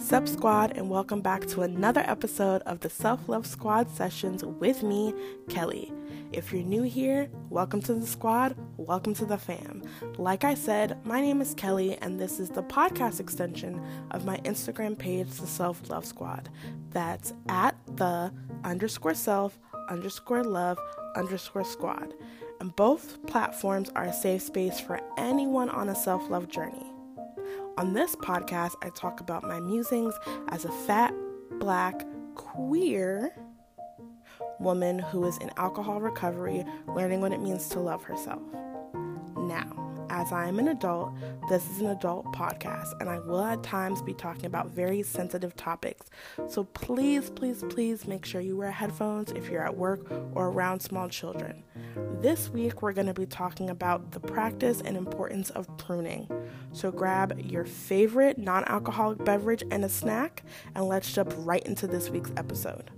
Sup, squad, and welcome back to another episode of the Self Love Squad sessions with me, Kelly. If you're new here, welcome to the squad, welcome to the fam. Like I said, my name is Kelly, and this is the podcast extension of my Instagram page, the Self Love Squad. That's at the underscore self underscore love underscore squad. And both platforms are a safe space for anyone on a self love journey. On this podcast, I talk about my musings as a fat, black, queer woman who is in alcohol recovery, learning what it means to love herself. Now, as I am an adult, this is an adult podcast, and I will at times be talking about very sensitive topics. So please, please, please make sure you wear headphones if you're at work or around small children. This week, we're going to be talking about the practice and importance of pruning. So grab your favorite non alcoholic beverage and a snack, and let's jump right into this week's episode.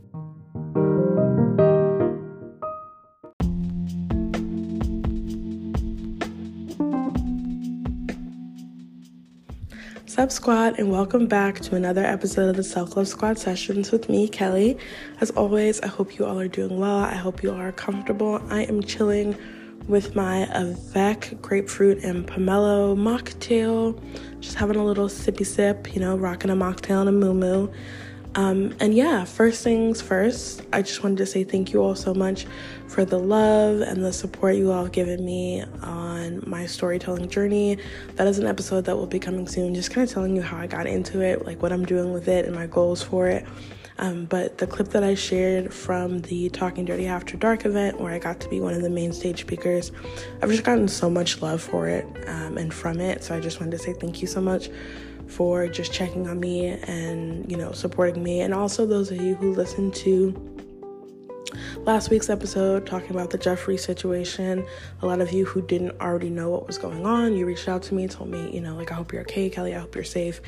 Sup, squad, and welcome back to another episode of the Self Love Squad sessions with me, Kelly. As always, I hope you all are doing well. I hope you are comfortable. I am chilling with my Avec grapefruit and pomelo mocktail, just having a little sippy sip, you know, rocking a mocktail and a moo moo. Um, and yeah, first things first, I just wanted to say thank you all so much for the love and the support you all have given me on my storytelling journey. That is an episode that will be coming soon, just kind of telling you how I got into it, like what I'm doing with it, and my goals for it. Um, but the clip that I shared from the Talking Dirty After Dark event, where I got to be one of the main stage speakers, I've just gotten so much love for it um, and from it. So I just wanted to say thank you so much for just checking on me and, you know, supporting me. And also those of you who listen to last week's episode talking about the Jeffree situation. A lot of you who didn't already know what was going on, you reached out to me, told me, you know, like, I hope you're okay, Kelly. I hope you're safe.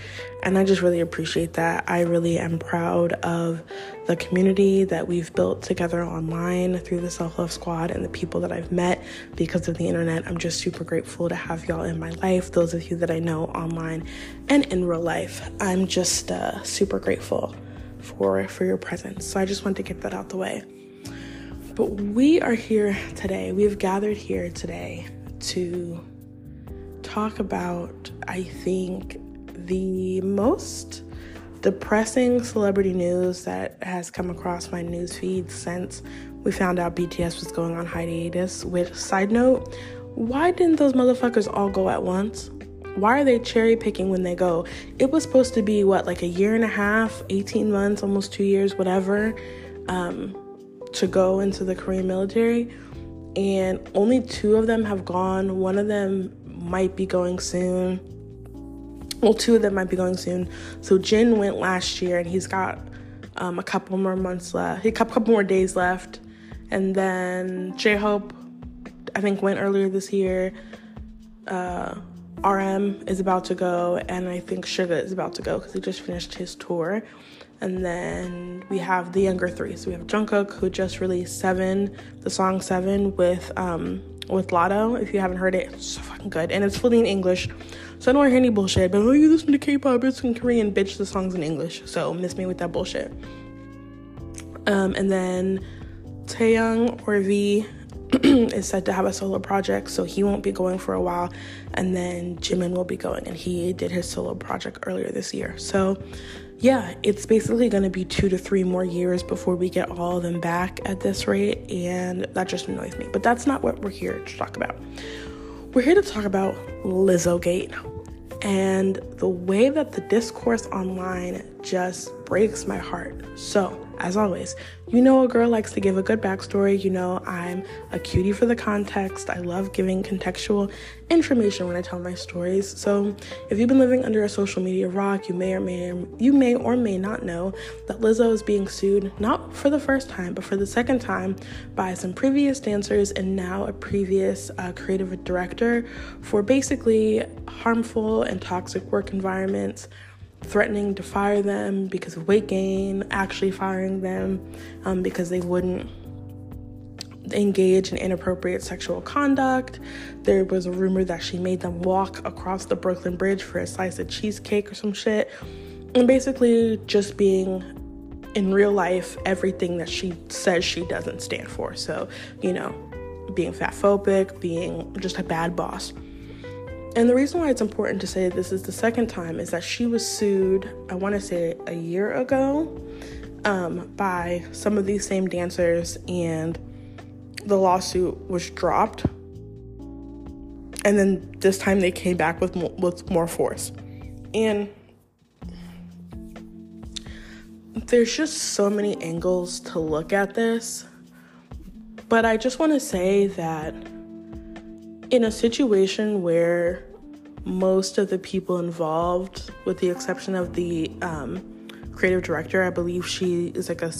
And I just really appreciate that. I really am proud of the community that we've built together online through the Self Love Squad and the people that I've met because of the internet. I'm just super grateful to have y'all in my life. Those of you that I know online and in real life, I'm just uh, super grateful for for your presence. So I just wanted to get that out the way. But we are here today. We've gathered here today to talk about, I think, the most depressing celebrity news that has come across my news feed since we found out BTS was going on hiatus. Which, side note, why didn't those motherfuckers all go at once? Why are they cherry picking when they go? It was supposed to be what, like a year and a half, 18 months, almost two years, whatever. Um, to go into the Korean military, and only two of them have gone. One of them might be going soon. Well, two of them might be going soon. So Jin went last year, and he's got um, a couple more months left. He got A couple, more days left, and then J Hope, I think, went earlier this year. Uh, RM is about to go, and I think Suga is about to go because he just finished his tour. And then we have the younger three. So we have Jungkook who just released Seven, the song Seven with um with Latto. If you haven't heard it, it's so fucking good. And it's fully in English. So I don't want to hear any bullshit. But oh, you listen to K-pop, it's in Korean, bitch. The song's in English. So miss me with that bullshit. Um, and then Taehyung or V is said to have a solo project, so he won't be going for a while. And then Jimin will be going, and he did his solo project earlier this year. So yeah, it's basically going to be two to three more years before we get all of them back at this rate, and that just annoys me. But that's not what we're here to talk about. We're here to talk about Lizzo Gate and the way that the discourse online just breaks my heart. So, as always, you know a girl likes to give a good backstory. You know I'm a cutie for the context. I love giving contextual information when I tell my stories. So if you've been living under a social media rock, you may or may you may or may not know that Lizzo is being sued not for the first time, but for the second time by some previous dancers and now a previous uh, creative director for basically harmful and toxic work environments threatening to fire them because of weight gain, actually firing them um, because they wouldn't engage in inappropriate sexual conduct. There was a rumor that she made them walk across the Brooklyn Bridge for a slice of cheesecake or some shit. and basically just being in real life everything that she says she doesn't stand for. So, you know, being fat phobic, being just a bad boss. And the reason why it's important to say this is the second time is that she was sued, I want to say a year ago, um, by some of these same dancers, and the lawsuit was dropped. And then this time they came back with with more force. And there's just so many angles to look at this. But I just want to say that in a situation where most of the people involved, with the exception of the um, creative director, I believe she is like a,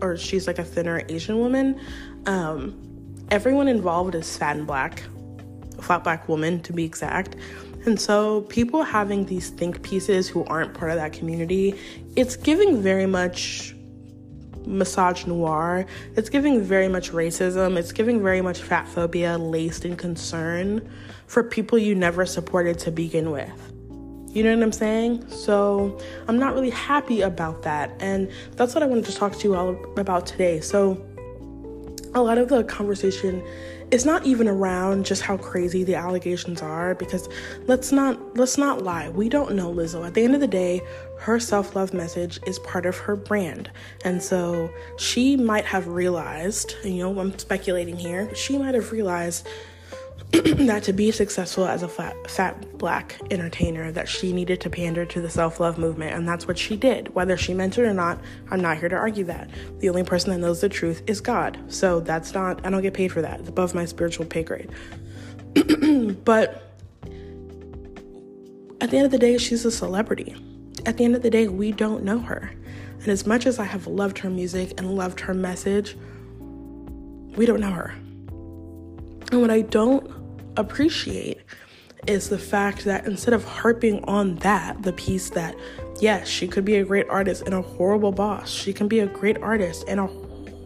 or she's like a thinner Asian woman. Um, everyone involved is fat and black, flat black woman to be exact. And so, people having these think pieces who aren't part of that community, it's giving very much misogynoir. It's giving very much racism. It's giving very much fat phobia laced in concern for people you never supported to begin with. You know what I'm saying? So I'm not really happy about that. And that's what I wanted to talk to you all about today. So a lot of the conversation it's not even around just how crazy the allegations are because let's not let's not lie. We don't know lizzo. At the end of the day her self-love message is part of her brand. And so she might have realized you know i'm speculating here she might have realized that to be successful as a fat, fat black entertainer that she needed to pander to the self-love movement and that's what she did. Whether she meant it or not i'm not here to argue that. The only person that knows the truth is god. So that's not i don't get paid for that. It's above my spiritual pay grade. But at the end of the day she's a celebrity. At the end of the day we don't know her. And as much as i have loved her music and loved her message we don't know her. And what i don't appreciate is the fact that instead of harping on that, the piece that, yes, she could be a great artist and a horrible boss, she can be a great artist and a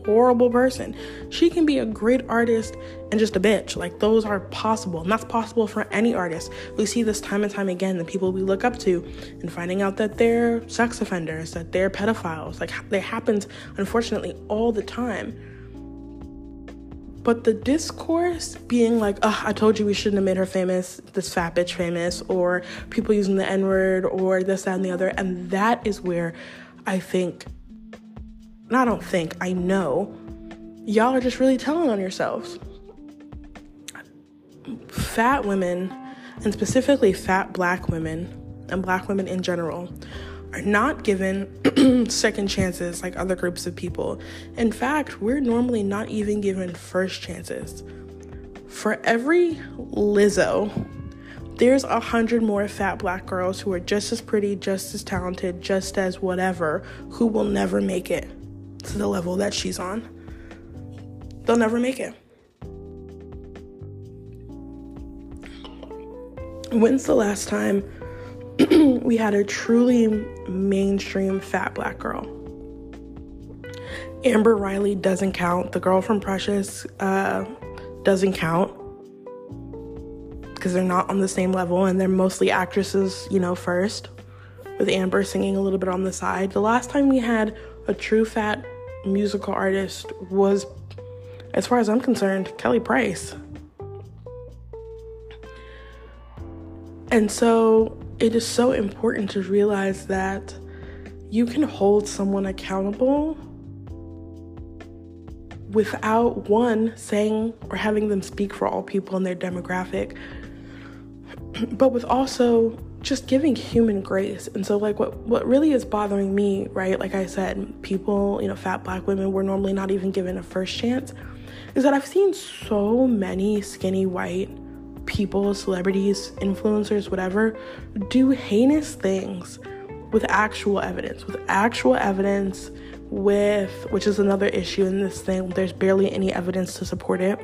horrible person, she can be a great artist and just a bitch. Like, those are possible, and that's possible for any artist. We see this time and time again the people we look up to and finding out that they're sex offenders, that they're pedophiles. Like, it happens, unfortunately, all the time but the discourse being like, oh, I told you we shouldn't have made her famous, this fat bitch famous, or people using the N word, or this, that, and the other. And that is where I think, and I don't think, I know, y'all are just really telling on yourselves. Fat women, and specifically fat black women, and black women in general, are not given second chances like other groups of people. In fact, we're normally not even given first chances. For every Lizzo, there's a hundred more fat black girls who are just as pretty, just as talented, just as whatever, who will never make it to the level that she's on. They'll never make it. When's the last time we had a truly mainstream fat black girl. Amber Riley doesn't count. The girl from Precious uh, doesn't count because they're not on the same level and they're mostly actresses, you know, first, with Amber singing a little bit on the side. The last time we had a true fat musical artist was, as far as I'm concerned, Kelly Price. And so it is so important to realize that you can hold someone accountable without one saying or having them speak for all people in their demographic, but with also just giving human grace. And so like what what really is bothering me, right? Like I said, people, you know, fat black women were normally not even given a first chance, is that I've seen so many skinny white people, celebrities, influencers, whatever, do heinous things with actual evidence, with actual evidence, with which is another issue in this thing. There's barely any evidence to support it.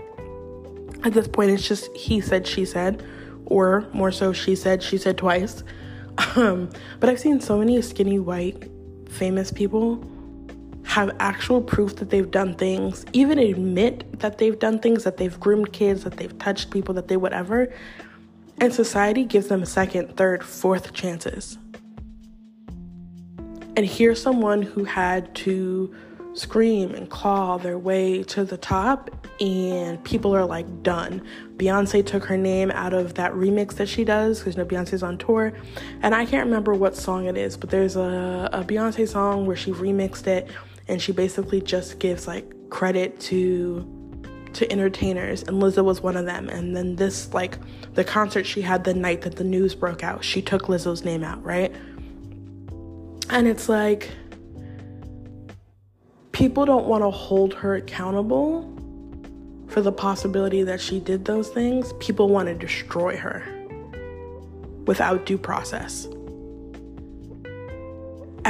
At this point, it's just he said, she said, or more so, she said, she said twice. Um, but I've seen so many skinny white famous people have actual proof that they've done things, even admit that they've done things, that they've groomed kids, that they've touched people, that they whatever. And society gives them second, third, fourth chances. And here's someone who had to scream and claw their way to the top, and people are like done. Beyonce took her name out of that remix that she does because you know Beyonce's on tour, and I can't remember what song it is, but there's a, a Beyonce song where she remixed it, and she basically just gives like credit to to entertainers, and Lizzo was one of them. And then this like the concert she had the night that the news broke out, she took Lizzo's name out, right? And it's like people don't want to hold her accountable for the possibility that she did those things. People want to destroy her without due process.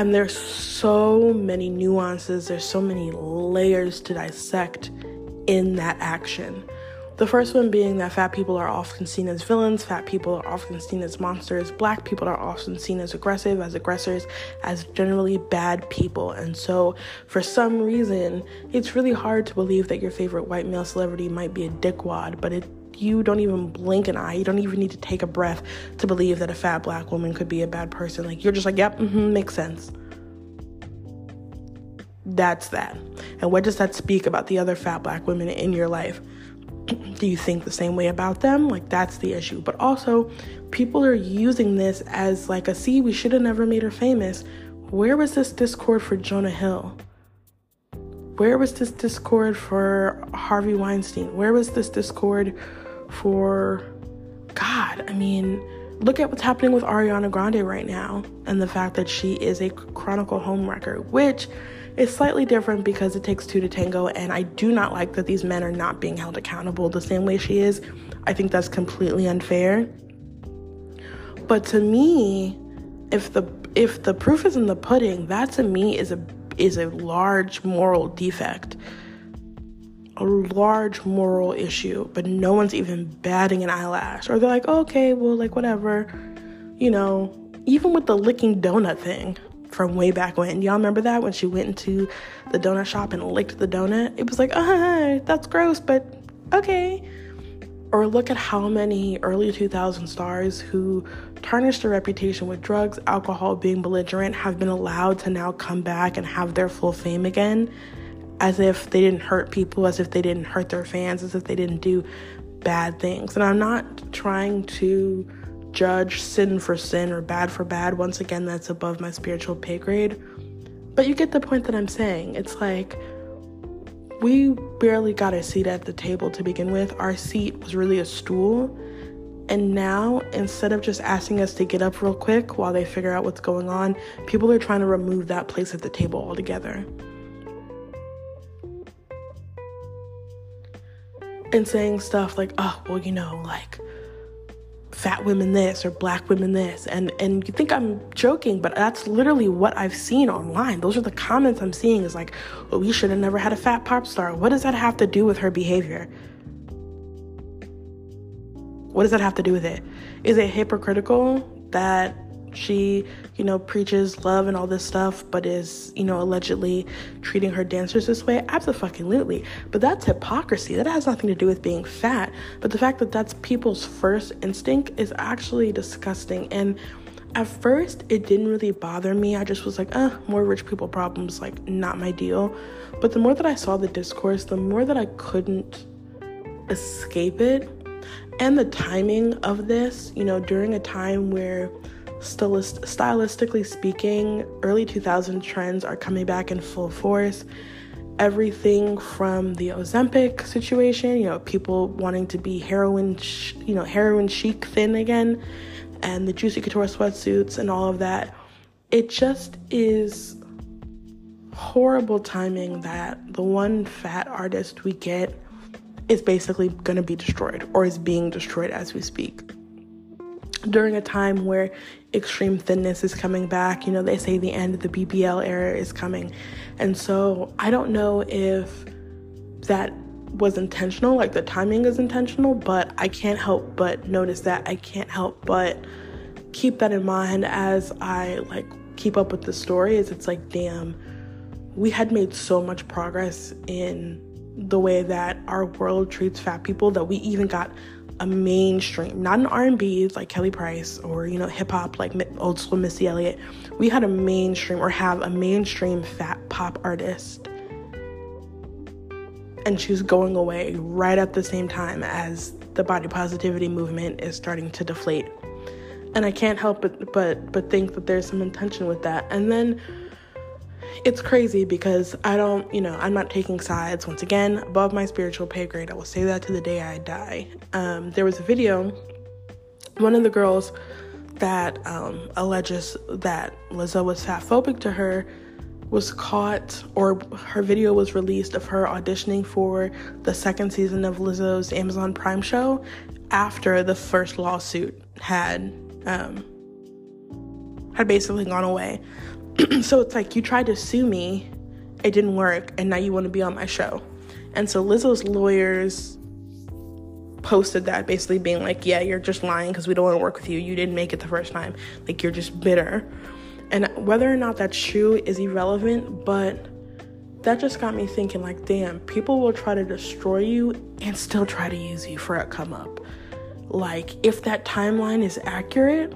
And there's so many nuances, there's so many layers to dissect in that action. The first one being that fat people are often seen as villains, fat people are often seen as monsters, black people are often seen as aggressive, as aggressors, as generally bad people. And so, for some reason, it's really hard to believe that your favorite white male celebrity might be a dickwad, but it you don't even blink an eye. You don't even need to take a breath to believe that a fat black woman could be a bad person. Like you're just like, yep, mm-hmm, makes sense. That's that. And what does that speak about the other fat black women in your life? do you think the same way about them? Like, that's the issue. But also, people are using this as like a see, we should have never made her famous. Where was this discord for Jonah Hill? Where was this discord for Harvey Weinstein? Where was this discord for God? I mean, look at what's happening with Ariana Grande right now and the fact that she is a chronicle homewrecker, which is slightly different because it takes two to tango, and I do not like that these men are not being held accountable the same way she is. I think that's completely unfair. But to me, if the if the proof is in the pudding, that to me is a is a large moral defect. A large moral issue, but no one's even batting an eyelash. Or they're like, oh, okay, well, like, whatever. You know, even with the licking donut thing, from way back when. Y'all remember that when she went into the donut shop and licked the donut? It was like, uh, that's gross, but okay. Or look at how many early 2000 stars who tarnished their reputation with drugs, alcohol, being belligerent have been allowed to now come back and have their full fame again as if they didn't hurt people, as if they didn't hurt their fans, as if they didn't do bad things. And I'm not trying to judge sin for sin or bad for bad. Once again, that's above my spiritual pay grade. But you get the point that I'm saying. It's like we barely got a seat at the table to begin with. Our seat was really a stool. And now, instead of just asking us to get up real quick while they figure out what's going on, people are trying to remove that place at the table altogether. And saying stuff like, oh, well, you know, like, fat women this or black women this and and you think I'm joking but that's literally what I've seen online. Those are the comments I'm seeing is like well we should have never had a fat pop star. What does that have to do with her behavior? What does that have to do with it? Is it hypocritical that she, you know, preaches love and all this stuff, but is, you know, allegedly treating her dancers this way? Absolutely. But that's hypocrisy. That has nothing to do with being fat. But the fact that that's people's first instinct is actually disgusting. And at first, it didn't really bother me. I just was like, uh, more rich people problems, like, not my deal. But the more that I saw the discourse, the more that I couldn't escape it. And the timing of this, you know, during a time where Stylist, stylistically speaking, early 2000 trends are coming back in full force. Everything from the Ozempic situation, you know, people wanting to be heroin, sh- you know, heroin chic thin again, and the Juicy Couture sweatsuits and all of that. It just is horrible timing that the one fat artist we get is basically going to be destroyed or is being destroyed as we speak during a time where extreme thinness is coming back. You know, they say the end of the BBL era is coming. And so I don't know if that was intentional, like the timing is intentional, but I can't help but notice that. I can't help but keep that in mind as I like keep up with the story. Is it's like, damn, we had made so much progress in the way that our world treats fat people that we even got a mainstream, not an R&B like Kelly Price or you know hip hop like old school Missy Elliott. We had a mainstream or have a mainstream fat pop artist. And she's going away right at the same time as the body positivity movement is starting to deflate. And I can't help but but but think that there's some intention with that. And then it's crazy because I don't, you know, I'm not taking sides. Once again, above my spiritual pay grade. I will say that to the day I die. Um, there was a video, one of the girls that um, alleges that Lizzo was fatphobic to her was caught, or her video was released of her auditioning for the second season of Lizzo's Amazon Prime show after the first lawsuit had um, had basically gone away. so it's like you tried to sue me, it didn't work, and now you want to be on my show. And so Lizzo's lawyers posted that basically being like, yeah, you're just lying because we don't want to work with you. You didn't make it the first time. Like you're just bitter. And whether or not that's true is irrelevant, but that just got me thinking like, damn, people will try to destroy you and still try to use you for a come up. Like if that timeline is accurate,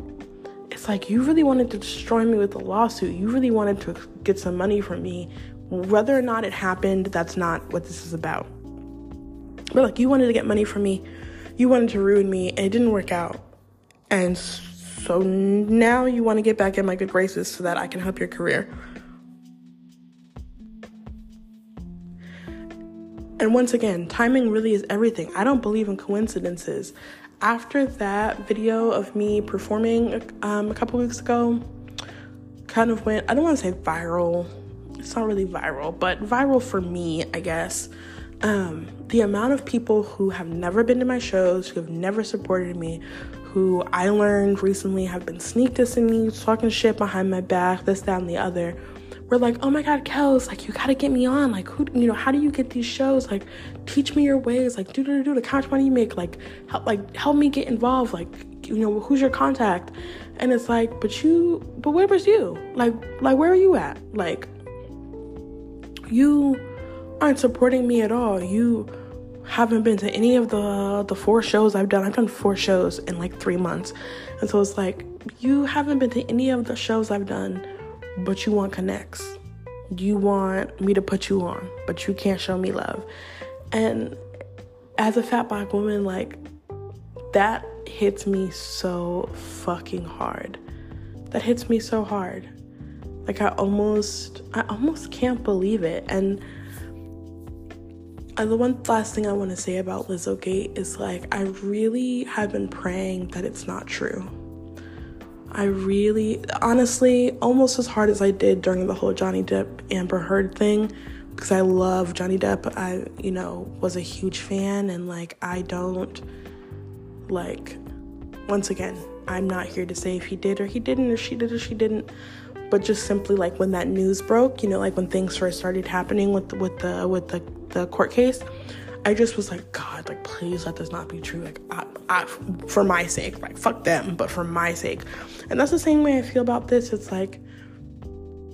it's like you really wanted to destroy me with a lawsuit. You really wanted to get some money from me. Whether or not it happened, that's not what this is about. But like you wanted to get money from me, you wanted to ruin me, and it didn't work out. And so now you want to get back in my good graces so that I can help your career. And once again, timing really is everything. I don't believe in coincidences after that video of me performing um, a couple weeks ago, kind of went, I don't want to say viral. It's not really viral, but viral for me, I guess. Um, the amount of people who have never been to my shows, who have never supported me, who I learned recently have been sneak dissing me, talking shit behind my back, this, that, and the other we're like, oh my God, Kels, like you gotta get me on. Like who you know, how do you get these shows? Like teach me your ways, like do do do the how much money you make, like help like help me get involved, like you know, who's your contact? And it's like, but you but where was you? Like like where are you at? Like you aren't supporting me at all. You haven't been to any of the the four shows I've done. I've done four shows in like three months. And so it's like you haven't been to any of the shows I've done but you want connects. You want me to put you on, but you can't show me love. And as a fat black woman, like that hits me so fucking hard. That hits me so hard. Like I almost I almost can't believe it. And and the one last thing I want to say about Lizzo Gate is like I really have been praying that it's not true. I really, honestly, almost as hard as I did during the whole Johnny Depp Amber Heard thing, because I love Johnny Depp. I, you know, was a huge fan, and like, I don't, like, once again, I'm not here to say if he did or he didn't, or she did or she didn't, but just simply like when that news broke, you know, like when things first started happening with with the with the the court case, I just was like, God, like, please let this not be true. Like, I, I, for my sake, like, fuck them, but for my sake. And that's the same way I feel about this. It's like,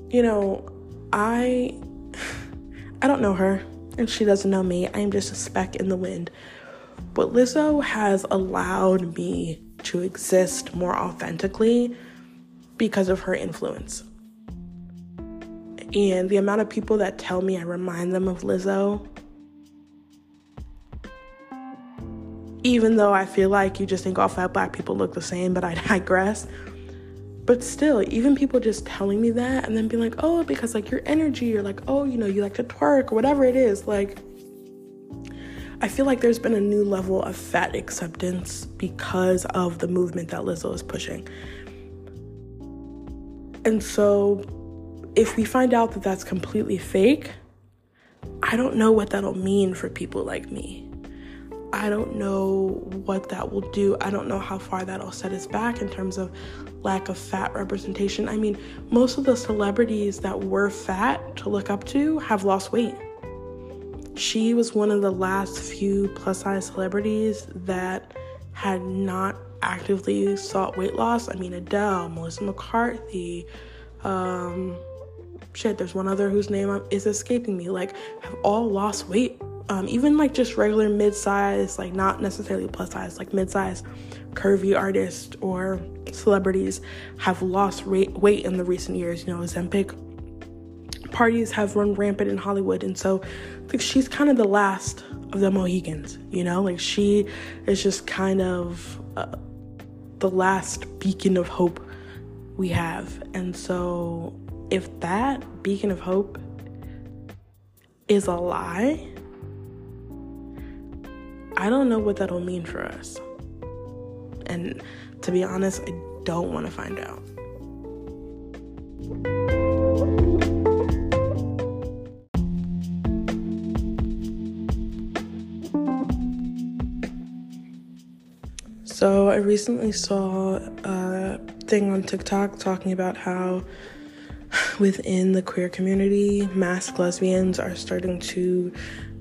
you know, I, I don't know her, and she doesn't know me. I am just a speck in the wind. But Lizzo has allowed me to exist more authentically because of her influence. And the amount of people that tell me I remind them of Lizzo even though I feel like you just think all fat black people look the same, but I digress. But still, even people just telling me that and then being like, oh, because like your energy, or like, oh, you know, you like to twerk or whatever it is, like, I feel like there's been a new level of fat acceptance because of the movement that Lizzo is pushing. And so, if we find out that that's completely fake, I don't know what that'll mean for people like me. I don't know what that will do. I don't know how far that'll set us back in terms of lack of fat representation. I mean, most of the celebrities that were fat to look up to have lost weight. She was one of the last few plus size celebrities that had not actively sought weight loss. I mean, Adele, Melissa McCarthy, um, shit, there's one other whose name is escaping me, like, have all lost weight um, even like just regular mid-size, like not necessarily plus size, like mid-size curvy artists or celebrities have lost weight in the recent years. You know, Ozempic parties have run rampant in Hollywood, and so like she's kind of the last of the Mohicans. You know, like she is just kind of uh, the last beacon of hope we have, and so if that beacon of hope is a lie, I don't know what that'll mean for us. And to be honest, I don't want to find out. So, I recently saw a thing on TikTok talking about how within the queer community, masked lesbians are starting to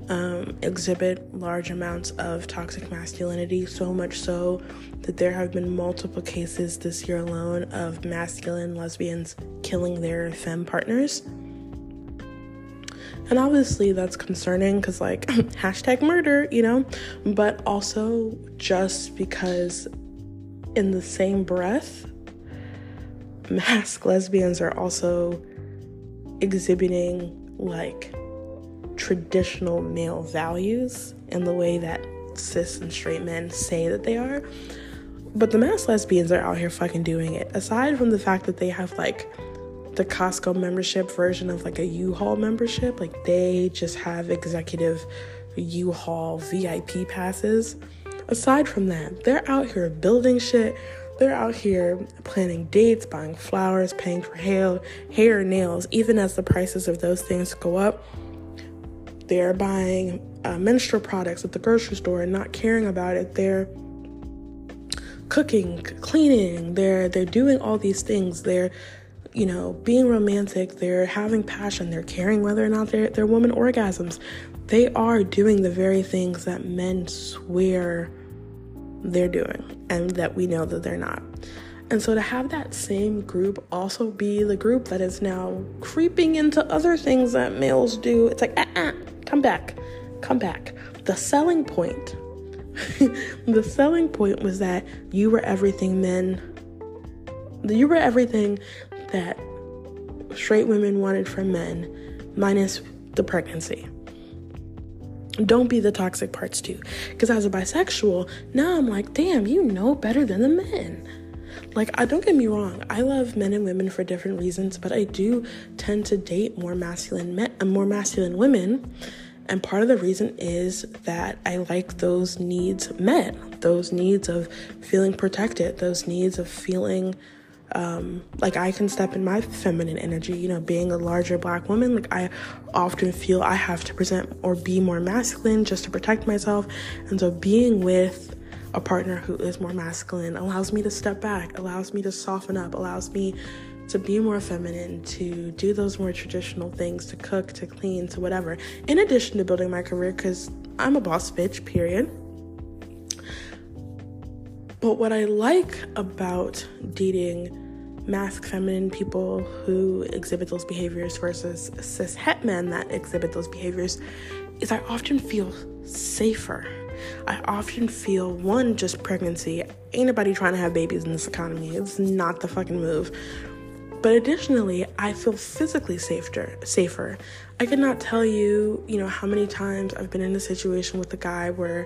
um, exhibit large amounts of toxic masculinity, so much so that there have been multiple cases this year alone of masculine lesbians killing their femme partners. And obviously, that's concerning because, like, hashtag murder, you know, but also just because, in the same breath, masc lesbians are also exhibiting like traditional male values in the way that cis and straight men say that they are. But the masc lesbians are out here fucking doing it. Aside from the fact that they have like the Costco membership version of like a U-Haul membership, like they just have executive U-Haul VIP passes. Aside from that, they're out here building shit. They're out here planning dates, buying flowers, paying for hair, hair nails, even as the prices of those things go up they're buying uh, menstrual products at the grocery store and not caring about it. They're cooking, cleaning. They're they're doing all these things. They're you know being romantic. They're having passion. They're caring whether or not their woman orgasms. They are doing the very things that men swear they're doing, and that we know that they're not. And so to have that same group also be the group that is now creeping into other things that males do, it's like, ah, come back, come back. The selling point, the selling point was that you were everything men, you were everything that straight women wanted from men, minus the pregnancy. Don't be the toxic parts too. Because as a bisexual, now I'm like, damn, you know better than the men. Like, I don't get me wrong, I love men and women for different reasons, but I do tend to date more masculine men, uh, more masculine women. And part of the reason is that I like those needs met, those needs of feeling protected, those needs of feeling um, like I can step in my feminine energy, you know, being a larger black woman, like I often feel I have to present or be more masculine just to protect myself. And so being with a partner who is more masculine allows me to step back, allows me to soften up, allows me to be more feminine, to do those more traditional things, to cook, to clean, to whatever. In addition to building my career, because I'm a boss bitch, period. But what I like about dating masc feminine people who exhibit those behaviors versus cis het men that exhibit those behaviors is I often feel safer I often feel one, just pregnancy. Ain't nobody trying to have babies in this economy. It's not the fucking move. But additionally, I feel physically safer. Safer. I cannot tell you, you know, how many times I've been in a situation with a guy where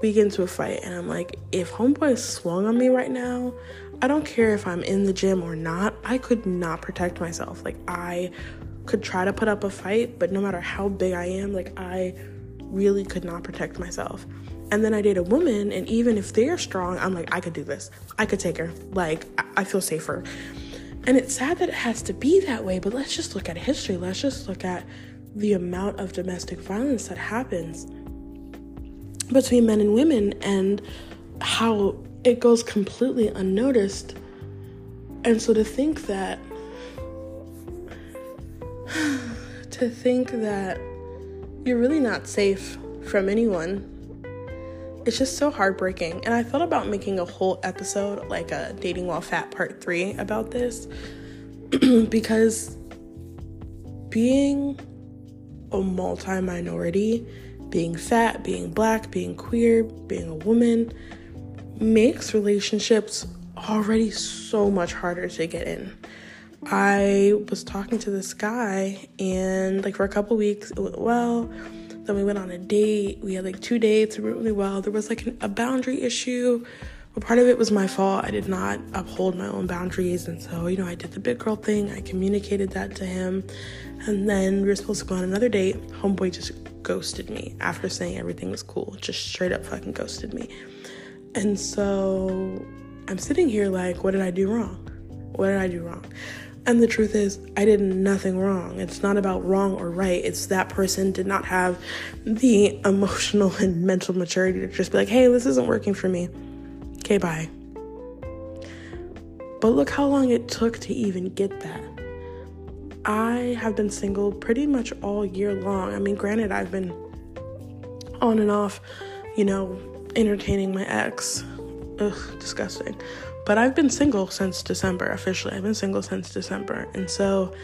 we get into a fight, and I'm like, if homeboy swung on me right now, I don't care if I'm in the gym or not. I could not protect myself. Like I could try to put up a fight, but no matter how big I am, like I really could not protect myself. And then I date a woman, and even if they're strong, I'm like, I could do this. I could take her. Like, I feel safer. And it's sad that it has to be that way, but let's just look at history. Let's just look at the amount of domestic violence that happens between men and women and how it goes completely unnoticed. And so to think that, to think that you're really not safe from anyone it's just so heartbreaking. And I thought about making a whole episode, like a Dating While Fat Part 3, about this because being a multi minority being fat, being black, being queer, being a woman makes relationships already so much harder to get in. I was talking to this guy, and like for a couple weeks, it went well. Then we went on a date. We had like two dates. It went really well. There was like an, a boundary issue. But part of it was my fault. I did not uphold my own boundaries. And so, you know, I did the big girl thing. I communicated that to him. And then we were supposed to go on another date. Homeboy just ghosted me after saying everything was cool. Just straight up fucking ghosted me. And so I'm sitting here like, what did I do wrong? What did I do wrong? And the truth is, I did nothing wrong. It's not about wrong or right. It's that person did not have the emotional and mental maturity to just be like, hey, this isn't working for me. Okay, bye. But look how long it took to even get that. I have been single pretty much all year long. I mean, granted, I've been on and off, you know, entertaining my ex. Ugh, disgusting. But I've been single since December, officially. I've been single since December. And so,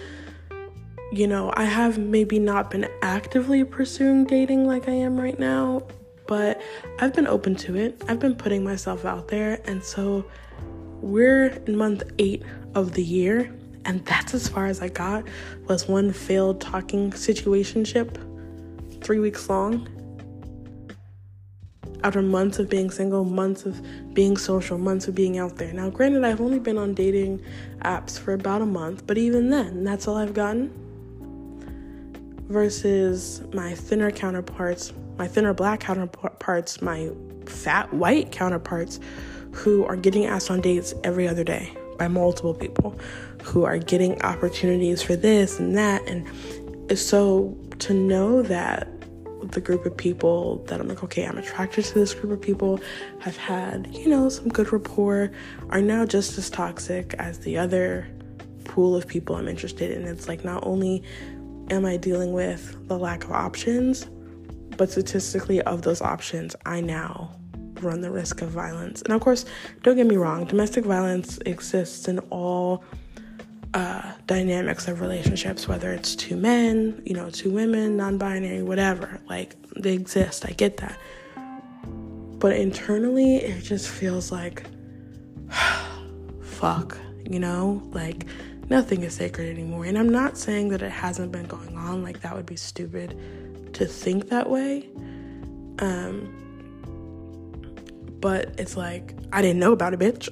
you know, I have maybe not been actively pursuing dating like I am right now, but I've been open to it. I've been putting myself out there. And so we're in month eight of the year. And that's as far as I got was one failed talking situationship, three weeks long after months of being single, months of being social, months of being out there. Now, granted, I've only been on dating apps for about a month, but even then, that's all I've gotten. Versus my thinner counterparts, my thinner black counterparts, my fat white counterparts who are getting asked on dates every other day by multiple people, who are getting opportunities for this and that. And so to know that the group of people that I'm like, okay, I'm attracted to this group of people, have had, you know, some good rapport, are now just as toxic as the other pool of people I'm interested in. It's like not only am I dealing with the lack of options, but statistically, of those options, I now run the risk of violence. And of course, don't get me wrong, domestic violence exists in all uh, dynamics of relationships, whether it's two men, you know, two women, non binary, whatever. Like, they exist. I get that. But internally, it just feels like, fuck, you know? Like, nothing is sacred anymore. And I'm not saying that it hasn't been going on, like, that would be stupid to think that way. Um, but it's like I didn't know about it, bitch.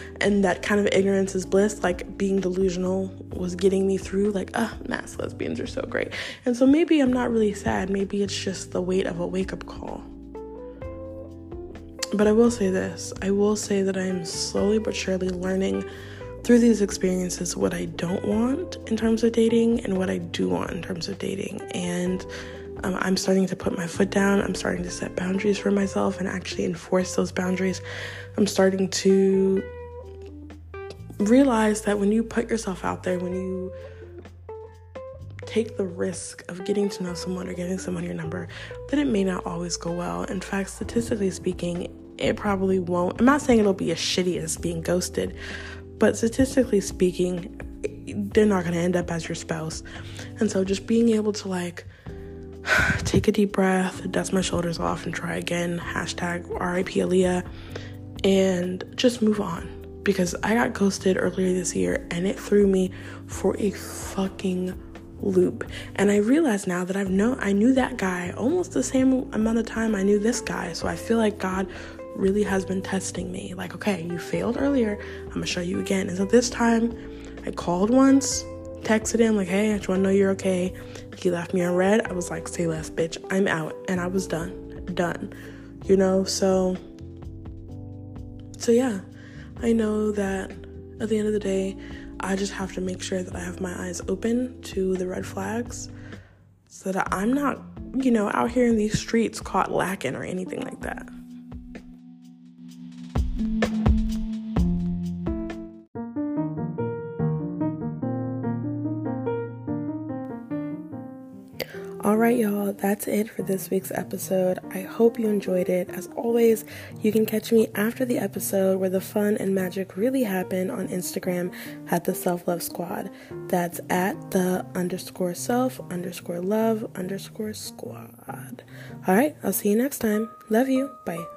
and that kind of ignorance is bliss, like being delusional was getting me through, like, ah, masc lesbians are so great. And so maybe I'm not really sad. Maybe it's just the weight of a wake up call. But I will say this I will say that I am slowly but surely learning through these experiences what I don't want in terms of dating and what I do want in terms of dating. And um, I'm starting to put my foot down. I'm starting to set boundaries for myself and actually enforce those boundaries. I'm starting to realize that when you put yourself out there, when you take the risk of getting to know someone or giving someone your number, that it may not always go well. In fact, statistically speaking, it probably won't. I'm not saying it'll be as shitty as being ghosted, but statistically speaking, they're not going to end up as your spouse. And so just being able to like take a deep breath, dust my shoulders off, and try again. Hashtag RIP Aaliyah, and just move on. Because I got ghosted earlier this year and it threw me for a fucking loop. And I realize now that I've known I knew that guy almost the same amount of time I knew this guy. So I feel like God really has been testing me. Like, okay, you failed earlier, I'm gonna show you again. And so this time I called once, texted him like, "Hey, I just want to know you're okay." He left me on read. I was like, "Say less, bitch. I'm out," and I was done, done. You know, so so yeah, I know that at the end of the day, I just have to make sure that I have my eyes open to the red flags, so that I'm not, you know, out here in these streets caught lacking or anything like that. Right, y'all, that's it for this week's episode. I hope you enjoyed it. As always, you can catch me after the episode where the fun and magic really happen on Instagram at the Self Love Squad. That's at the underscore self underscore love underscore squad. All right, I'll see you next time. Love you. Bye.